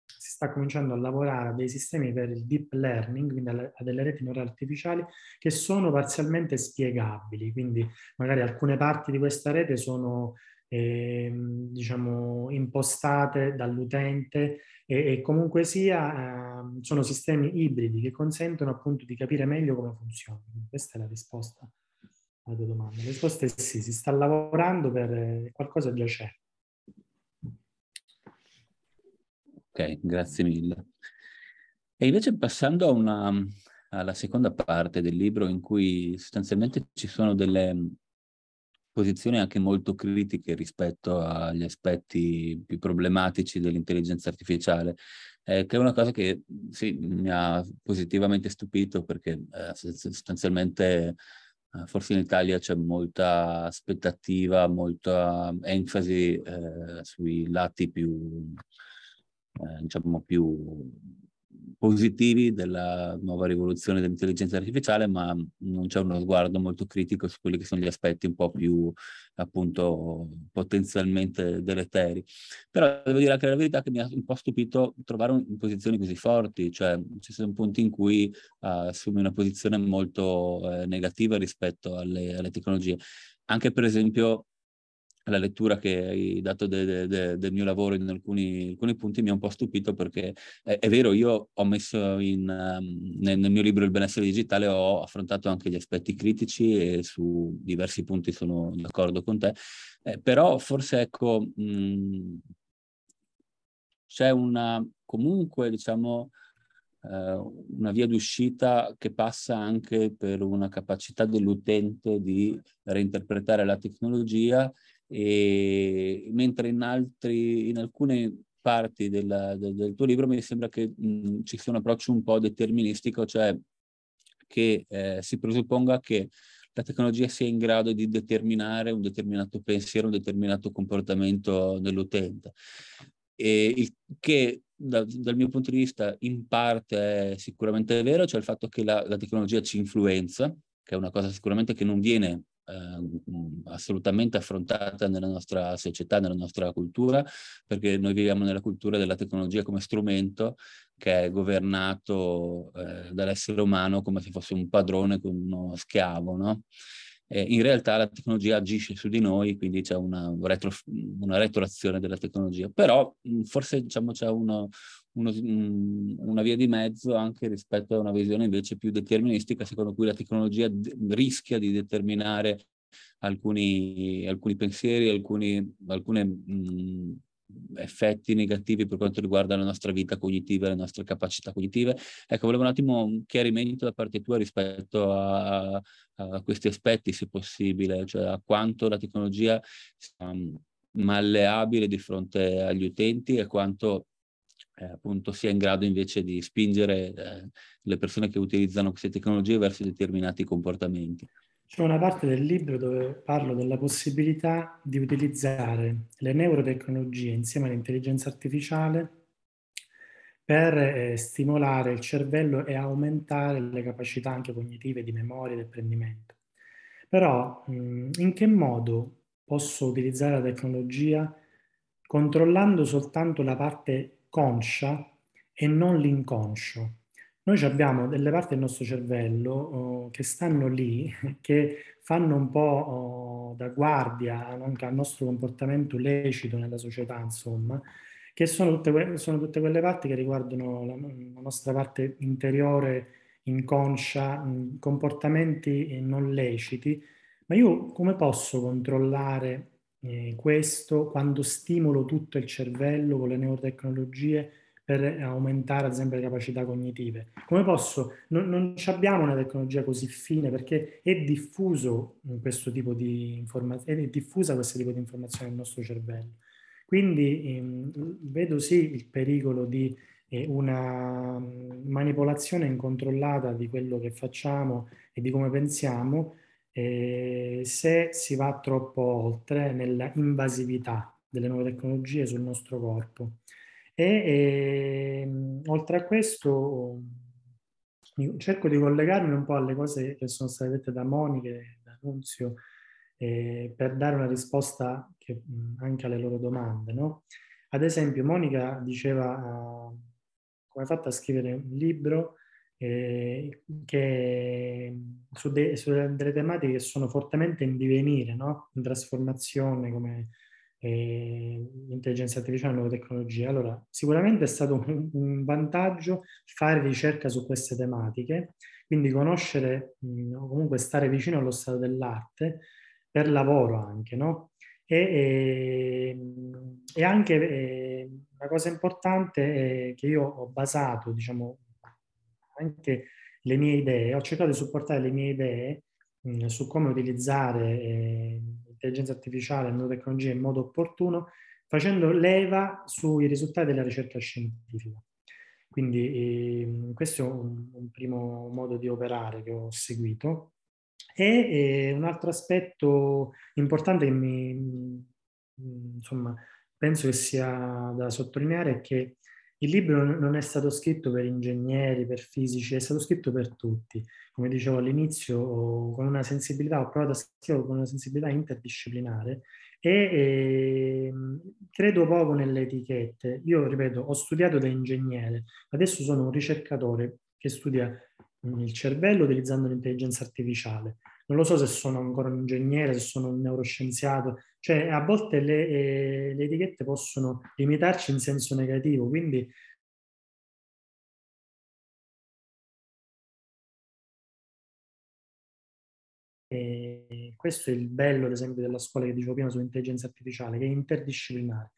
[SPEAKER 4] si sta cominciando a lavorare a dei sistemi per il deep learning, quindi a, a delle reti neurali artificiali che sono parzialmente spiegabili, quindi magari alcune parti di questa rete sono eh, diciamo, impostate dall'utente e, e comunque sia eh, sono sistemi ibridi che consentono appunto di capire meglio come funziona. Questa è la risposta alla tua domanda. La risposta è sì, si sta lavorando per eh, qualcosa già c'è.
[SPEAKER 9] Ok, grazie mille. E invece passando una, alla seconda parte del libro in cui sostanzialmente ci sono delle posizioni anche molto critiche rispetto agli aspetti più problematici dell'intelligenza artificiale, eh, che è una cosa che sì, mi ha positivamente stupito perché eh, sostanzialmente eh, forse in Italia c'è molta aspettativa, molta enfasi eh, sui lati più, eh, diciamo, più positivi della nuova rivoluzione dell'intelligenza artificiale, ma non c'è uno sguardo molto critico su quelli che sono gli aspetti un po' più appunto potenzialmente deleteri. Però devo dire anche la verità che mi ha un po' stupito trovare posizioni così forti, cioè ci sono punti in cui uh, assumi una posizione molto eh, negativa rispetto alle, alle tecnologie. Anche per esempio la lettura che hai dato de, de, de, del mio lavoro in alcuni, alcuni, punti mi ha un po' stupito perché è, è vero, io ho messo in, um, nel, nel, mio libro Il benessere digitale, ho affrontato anche gli aspetti critici e su diversi punti sono d'accordo con te, eh, però forse ecco, mh, c'è una comunque diciamo uh, una via d'uscita che passa anche per una capacità dell'utente di reinterpretare la tecnologia e mentre in, altri, in alcune parti della, del, del, tuo libro mi sembra che mh, ci sia un approccio un po' deterministico, cioè che eh, si presupponga che la tecnologia sia in grado di determinare un determinato pensiero, un determinato comportamento dell'utente. E il che da, dal mio punto di vista in parte è sicuramente vero, cioè il fatto che la, la tecnologia ci influenza, che è una cosa sicuramente che non viene eh, assolutamente affrontata nella nostra società, nella nostra cultura, perché noi viviamo nella cultura della tecnologia come strumento che è governato eh, dall'essere umano come se fosse un padrone con uno schiavo, no? In realtà la tecnologia agisce su di noi, quindi c'è una, retro, una retroazione della tecnologia. Però forse diciamo, c'è uno, uno, una via di mezzo anche rispetto a una visione invece più deterministica, secondo cui la tecnologia d- rischia di determinare alcuni, alcuni pensieri, alcuni, alcune mh, effetti negativi per quanto riguarda la nostra vita cognitiva, le nostre capacità cognitive. Ecco, volevo un attimo un chiarimento da parte tua rispetto a, a questi aspetti, se possibile, cioè a quanto la tecnologia um, malleabile di fronte agli utenti e quanto eh, appunto sia in grado invece di spingere eh, le persone che utilizzano queste tecnologie verso determinati comportamenti.
[SPEAKER 4] C'è una parte del libro dove parlo della possibilità di utilizzare le neurotecnologie insieme all'intelligenza artificiale per eh, stimolare il cervello e aumentare le capacità anche cognitive di memoria e di apprendimento. Però mh, in che modo posso utilizzare la tecnologia controllando soltanto la parte conscia e non l'inconscio. Noi abbiamo delle parti del nostro cervello oh, che stanno lì, che fanno un po' oh, da guardia anche al nostro comportamento lecito nella società, insomma, che sono tutte, sono tutte quelle parti che riguardano la, la nostra parte interiore, inconscia, comportamenti non leciti. Ma io come posso controllare eh, questo quando stimolo tutto il cervello con le neurotecnologie per aumentare ad esempio le capacità cognitive. Come posso? Non, non abbiamo una tecnologia così fine perché è diffuso questo tipo di informazione, è diffusa questo tipo di informazione nel nostro cervello. Quindi ehm, vedo sì il pericolo di eh, una manipolazione incontrollata di quello che facciamo e di come pensiamo, eh, se si va troppo oltre nella invasività delle nuove tecnologie sul nostro corpo. E, e ehm, oltre a questo cerco di collegarmi un po' alle cose che sono state dette da Monica e da Nunzio eh, per dare una risposta che, anche alle loro domande. No? Ad esempio, Monica diceva uh, come hai fatto a scrivere un libro eh, che, su, de, su, delle tematiche che sono fortemente in divenire, no? in trasformazione come eh, l'intelligenza artificiale e nuove tecnologie. Allora, sicuramente è stato un, un, vantaggio fare ricerca su queste tematiche, quindi conoscere o comunque stare vicino allo stato dell'arte per lavoro anche, no? E, e, e anche eh, una cosa importante è che io ho basato, diciamo, anche le mie idee, ho cercato di supportare le mie idee mh, su come utilizzare eh, l'intelligenza artificiale e le nuove tecnologie in modo opportuno, facendo leva sui risultati della ricerca scientifica. Quindi eh, questo è un, un, primo modo di operare che ho seguito. E eh, un altro aspetto importante che mi, insomma, penso che sia da sottolineare è che il libro non è stato scritto per ingegneri, per fisici, è stato scritto per tutti. Come dicevo all'inizio, con una sensibilità, ho provato a scriverlo con una sensibilità interdisciplinare e, e ehm, credo poco nelle etichette. Io, ripeto, ho studiato da ingegnere, adesso sono un ricercatore che studia il cervello utilizzando l'intelligenza artificiale. Non lo so se sono ancora un ingegnere, se sono un neuroscienziato, cioè a volte le, eh, le etichette possono limitarci in senso negativo, quindi E questo è il bello, ad esempio, della scuola che dicevo prima sull'intelligenza artificiale, che è interdisciplinare.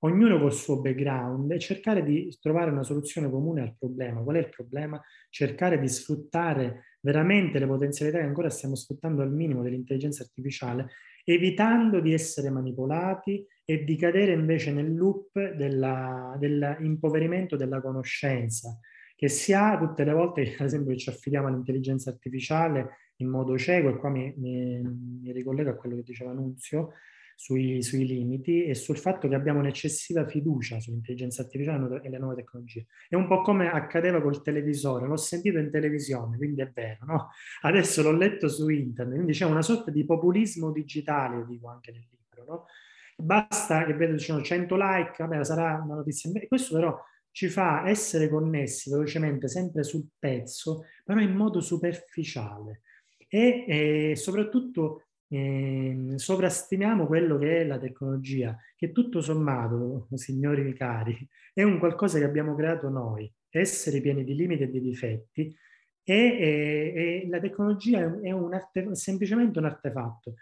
[SPEAKER 4] Ognuno col suo background e cercare di trovare una soluzione comune al problema. Qual è il problema? Cercare di sfruttare veramente le potenzialità che ancora stiamo sfruttando al minimo dell'intelligenza artificiale evitando di essere manipolati e di cadere invece nel loop dell'impoverimento della conoscenza, che si ha tutte le volte, ad esempio, che ci affidiamo all'intelligenza artificiale in modo cieco, e qua mi, mi, mi ricollego a quello che diceva Nunzio, sui, sui, limiti e sul fatto che abbiamo un'eccessiva fiducia sull'intelligenza artificiale e le nuove tecnologie. È un po' come accadeva col televisore, l'ho sentito in televisione, quindi è vero, no? Adesso l'ho letto su internet, quindi c'è una sorta di populismo digitale, dico anche nel libro, no? Basta che vedo diciamo, 100 like, vabbè, sarà una notizia. Questo però ci fa essere connessi velocemente, sempre sul pezzo, però in modo superficiale. E, e soprattutto eh, sovrastimiamo quello che è la tecnologia, che tutto sommato, signori cari, è un qualcosa che abbiamo creato noi, essere pieni di limiti e di difetti, e, e, e la tecnologia è un arte, semplicemente un artefatto.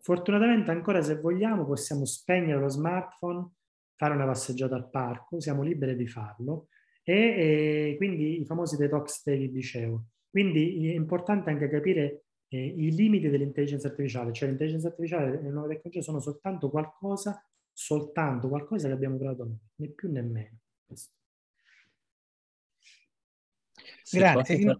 [SPEAKER 4] Fortunatamente ancora se vogliamo possiamo spegnere lo smartphone, fare una passeggiata al parco, siamo liberi di farlo, e, e quindi i famosi detox day che dicevo. Quindi è importante anche capire eh, i limiti dell'intelligenza artificiale, cioè l'intelligenza artificiale e le nuove tecnologie sono soltanto qualcosa soltanto qualcosa che abbiamo creato noi, né più né meno.
[SPEAKER 9] Grazie.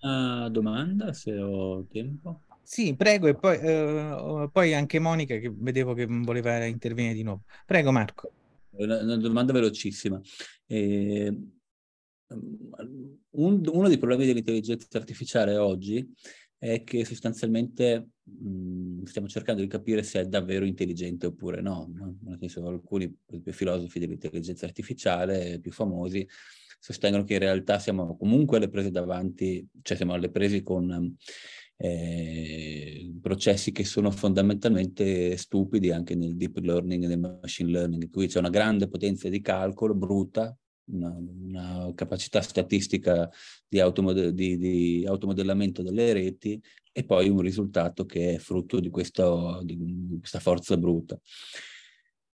[SPEAKER 9] Una domanda, se ho tempo.
[SPEAKER 3] Sì, prego, e poi, eh, poi, anche Monica che vedevo che voleva intervenire di nuovo. Prego Marco.
[SPEAKER 9] Una, una domanda velocissima. Eh, un, uno dei problemi dell'intelligenza artificiale oggi è che sostanzialmente mh, stiamo cercando di capire se è davvero intelligente oppure no. Nel senso, alcuni filosofi dell'intelligenza artificiale più famosi sostengono che in realtà siamo comunque alle prese davanti, cioè siamo alle prese con eh, processi che sono fondamentalmente stupidi anche nel deep learning e nel machine learning, in cui c'è una grande potenza di calcolo brutta, una, una capacità statistica di, automode- di, di, automodellamento delle reti e poi un risultato che è frutto di, questo, di questa forza brutta.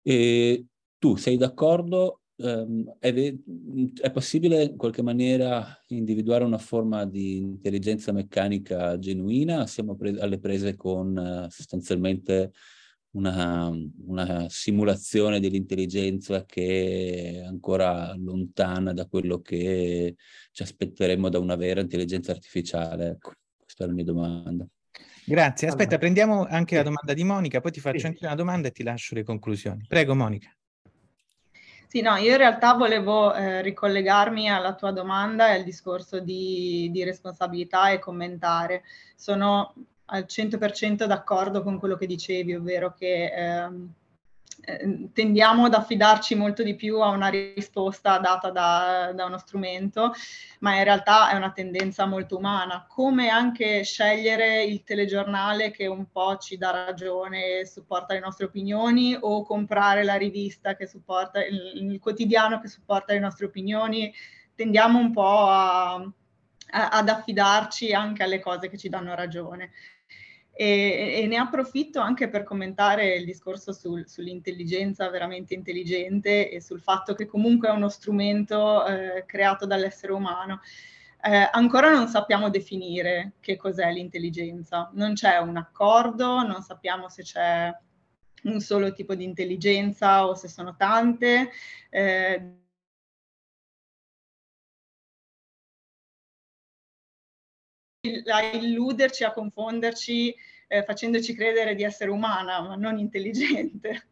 [SPEAKER 9] E tu sei d'accordo Um, è, è, possibile in qualche maniera individuare una forma di intelligenza meccanica genuina? Siamo pre- alle prese con uh, sostanzialmente una, una, simulazione dell'intelligenza che è ancora lontana da quello che ci aspetteremo da una vera intelligenza artificiale. Ecco, questa è la mia domanda.
[SPEAKER 3] Grazie. Aspetta, allora. prendiamo anche la domanda di Monica, poi ti faccio sì. anche una domanda e ti lascio le conclusioni. Prego, Monica.
[SPEAKER 5] Sì, no, io in realtà volevo eh, ricollegarmi alla tua domanda e al discorso di, di responsabilità e commentare. Sono al 100% d'accordo con quello che dicevi, ovvero che ehm, eh, tendiamo ad affidarci molto di più a una risposta data da, da, uno strumento, ma in realtà è una tendenza molto umana, come anche scegliere il telegiornale che un po' ci dà ragione e supporta le nostre opinioni o comprare la rivista che supporta, il, il quotidiano che supporta le nostre opinioni, tendiamo un po' a, a, ad affidarci anche alle cose che ci danno ragione. E, e, ne approfitto anche per commentare il discorso sul, sull'intelligenza veramente intelligente e sul fatto che comunque è uno strumento eh, creato dall'essere umano. Eh, ancora non sappiamo definire che cos'è l'intelligenza, non c'è un accordo, non sappiamo se c'è un solo tipo di intelligenza o se sono tante. Eh, a illuderci, a confonderci, eh, facendoci credere di essere umana, ma non intelligente.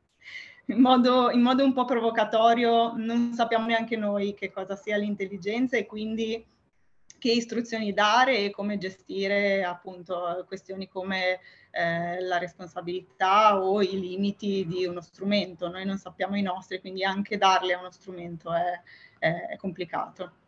[SPEAKER 5] In modo, in modo un po' provocatorio non sappiamo neanche noi che cosa sia l'intelligenza e quindi che istruzioni dare e come gestire appunto questioni come eh, la responsabilità o i limiti di uno strumento. Noi non sappiamo i nostri, quindi anche darli a uno strumento è, è complicato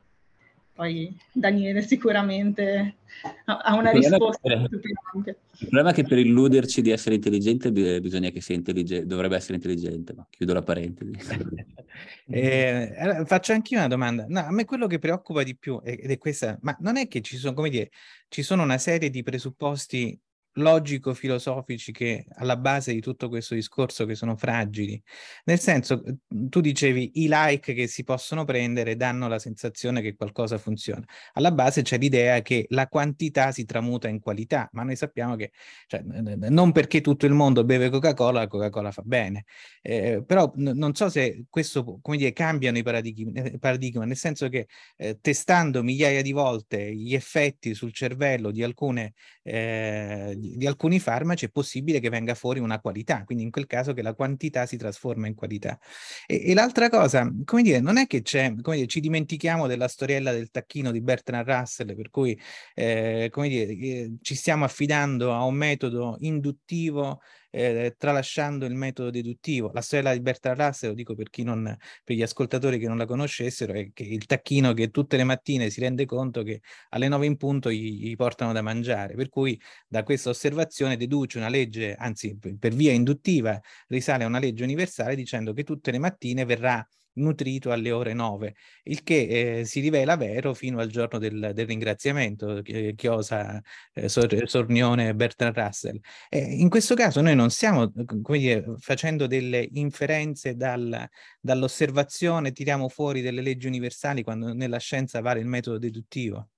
[SPEAKER 5] poi Daniele sicuramente ha una risposta più ampia.
[SPEAKER 9] Il problema è che per illuderci di essere intelligente bisogna che sia intelligente, dovrebbe essere intelligente, ma chiudo la parentesi.
[SPEAKER 3] eh, faccio anch'io una domanda. No, a me quello che preoccupa di più, ed è questa, ma non è che ci sono, come dire, ci sono una serie di presupposti logico-filosofici che alla base di tutto questo discorso che sono fragili. Nel senso, tu dicevi i like che si possono prendere danno la sensazione che qualcosa funziona. Alla base c'è l'idea che la quantità si tramuta in qualità, ma noi sappiamo che cioè, non perché tutto il mondo beve Coca-Cola, la Coca-Cola fa bene. Eh, però n- non so se questo, come dire, cambiano i paradigmi, eh, paradigma, nel senso che eh, testando migliaia di volte gli effetti sul cervello di alcune eh, di, alcuni farmaci è possibile che venga fuori una qualità, quindi in quel caso che la quantità si trasforma in qualità. E, e l'altra cosa, come dire, non è che c'è, come dire, ci dimentichiamo della storiella del tacchino di Bertrand Russell, per cui, eh, come dire, eh, ci stiamo affidando a un metodo induttivo eh, tralasciando il metodo deduttivo. La storia di Bertrand Russell, lo dico per, non, per gli ascoltatori che non la conoscessero, è che il tacchino che tutte le mattine si rende conto che alle nove in punto gli, gli portano da mangiare, per cui da questa osservazione deduce una legge, anzi per via induttiva risale a una legge universale dicendo che tutte le mattine verrà nutrito alle ore 9, il che eh, si rivela vero fino al giorno del, del ringraziamento, eh, Chiosa, eh, Sor, Sornione, Bertrand Russell. E in questo caso noi non stiamo come dire, facendo delle inferenze dal, dall'osservazione, tiriamo fuori delle leggi universali quando nella scienza vale il metodo deduttivo.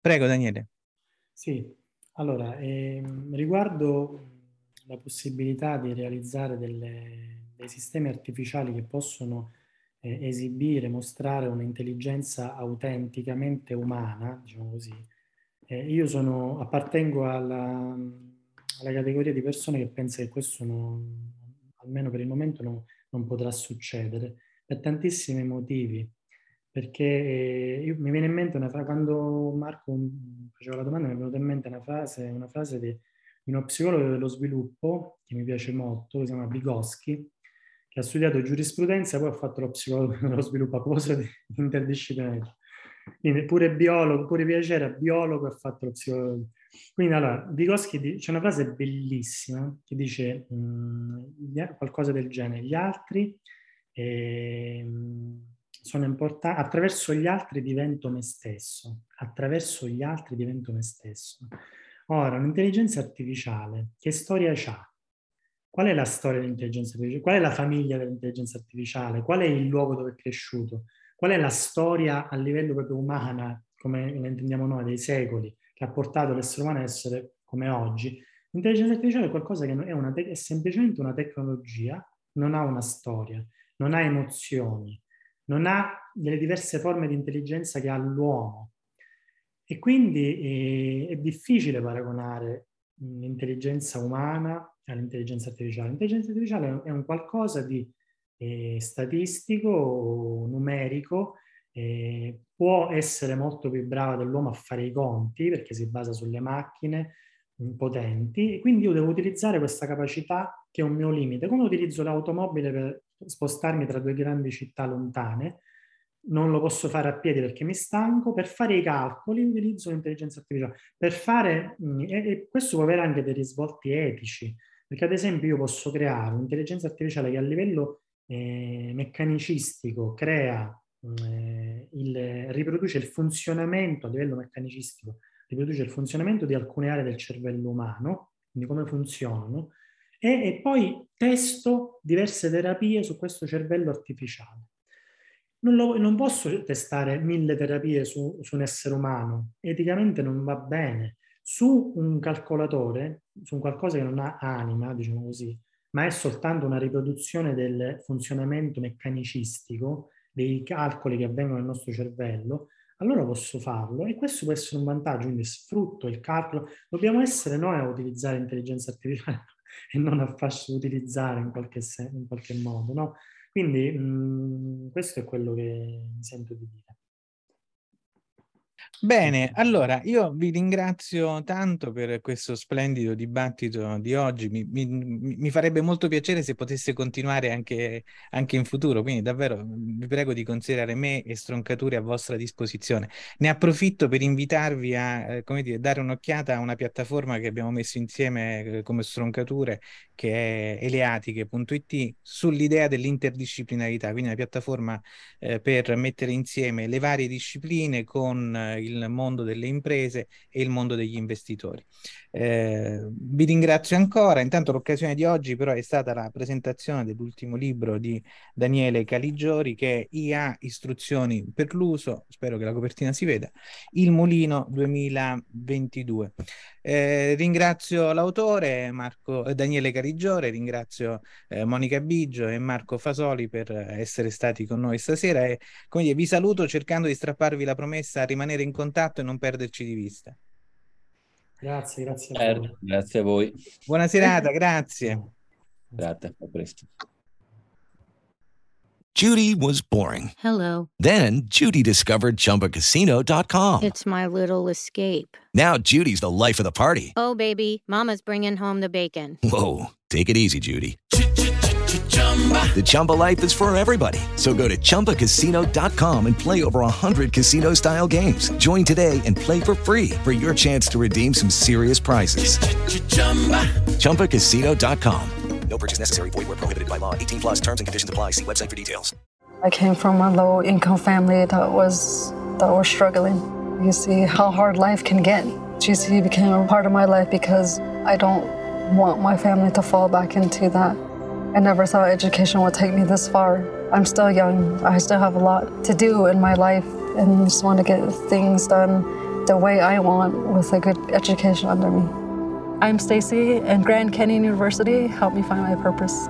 [SPEAKER 3] Prego Daniele.
[SPEAKER 4] Sì, allora, ehm, riguardo la possibilità di realizzare delle, dei sistemi artificiali che possono eh, esibire, mostrare un'intelligenza autenticamente umana, diciamo così, eh, io sono, appartengo alla, alla, categoria di persone che pensa che questo non, almeno per il momento non, non potrà succedere, per tantissimi motivi. Perché eh, io, mi viene in mente una frase, quando Marco faceva la domanda mi è venuta in mente una frase, una frase di, uno psicologo dello sviluppo che mi piace molto, che si chiama Vygotsky, che ha studiato giurisprudenza e poi ha fatto lo psicologo dello sviluppo a proposito. Quindi pure biologo, pure Piacere, biologo ha fatto lo psicologo. Quindi allora, Vygotsky c'è una frase bellissima che dice mh, mm, qualcosa del genere, gli altri eh, sono importanti, attraverso gli altri divento me stesso, attraverso gli altri divento me stesso. Ora, un'intelligenza artificiale, che storia ha? Qual è la storia dell'intelligenza artificiale? Qual è la famiglia dell'intelligenza artificiale? Qual è il luogo dove è cresciuto? Qual è la storia a livello proprio umana, come la intendiamo noi, dei secoli, che ha portato l'essere umano a essere come oggi? L'intelligenza artificiale è qualcosa che è, una, è semplicemente una tecnologia, non ha una storia, non ha emozioni, non ha delle diverse forme di intelligenza che ha l'uomo. E quindi eh, è difficile paragonare l'intelligenza umana all'intelligenza artificiale. L'intelligenza artificiale è un qualcosa di eh, statistico, numerico, eh, può essere molto più brava dell'uomo a fare i conti perché si basa sulle macchine potenti e quindi io devo utilizzare questa capacità che è un mio limite. Come utilizzo l'automobile per spostarmi tra due grandi città lontane, non lo posso fare a piedi perché mi stanco, per fare i calcoli utilizzo l'intelligenza artificiale. Per fare, mm, e questo può avere anche dei risvolti etici, perché ad esempio io posso creare un'intelligenza artificiale che a livello eh, meccanicistico crea, eh, il, riproduce il funzionamento a livello meccanicistico, riproduce il funzionamento di alcune aree del cervello umano, quindi come funzionano, e, e poi testo diverse terapie su questo cervello artificiale. Non, lo, non, posso testare mille terapie su, su, un essere umano, eticamente non va bene. Su un calcolatore, su un qualcosa che non ha anima, diciamo così, ma è soltanto una riproduzione del funzionamento meccanicistico, dei calcoli che avvengono nel nostro cervello, allora posso farlo e questo può essere un vantaggio, quindi sfrutto il calcolo. Dobbiamo essere noi a utilizzare l'intelligenza artificiale e non a farsi utilizzare in qualche, sen- in qualche modo, no? Quindi mh, mm, questo è quello che mi sento di dire.
[SPEAKER 3] Bene, allora io vi ringrazio tanto per questo splendido dibattito di oggi. Mi, mi, mi farebbe molto piacere se potesse continuare anche, anche, in futuro, quindi davvero vi prego di considerare me e Stroncature a vostra disposizione. Ne approfitto per invitarvi a eh, come dire, dare un'occhiata a una piattaforma che abbiamo messo insieme eh, come Stroncature, che è eleatiche.it, sull'idea dell'interdisciplinarità, quindi una piattaforma eh, per mettere insieme le varie discipline con eh, il mondo delle imprese e il mondo degli investitori. Eh, vi ringrazio ancora, intanto l'occasione di oggi però è stata la presentazione dell'ultimo libro di Daniele Caligiori che è IA Istruzioni per l'uso, spero che la copertina si veda, Il Mulino 2022. Eh, ringrazio l'autore Marco, eh, Daniele Caligiore, ringrazio eh, Monica Biggio e Marco Fasoli per essere stati con noi stasera e dire, vi saluto cercando di strapparvi la promessa a rimanere in contatto e non perderci di vista.
[SPEAKER 4] Grazie, grazie a
[SPEAKER 9] certo, voi. Grazie a voi.
[SPEAKER 3] Buona serata, grazie.
[SPEAKER 9] Grazie, a presto.
[SPEAKER 10] Judy was boring.
[SPEAKER 11] Hello.
[SPEAKER 10] Then Judy discovered ChumbaCasino.com.
[SPEAKER 11] It's my little escape.
[SPEAKER 10] Now Judy's the life of the party.
[SPEAKER 11] Oh, baby, mama's bringing home the bacon.
[SPEAKER 10] Whoa, take it easy, Judy. Chumba. The Chumba life is for everybody. So go to ChumbaCasino.com and play over 100 casino style games. Join today and play for free for your chance to redeem some serious prizes. Ch-ch-chumba. ChumbaCasino.com. No purchase necessary. Void where prohibited by law. 18 plus terms and conditions apply. See website for details.
[SPEAKER 12] I came from a low income family that was that was struggling. You see how hard life can get. GC became a part of my life because I don't want my family to fall back into that I never thought education would take me this far. I'm still young. I still have a lot to do in my life and just want to get things done the way I want with a good education under me. I'm Stacy, and Grand Canyon University helped me find my purpose.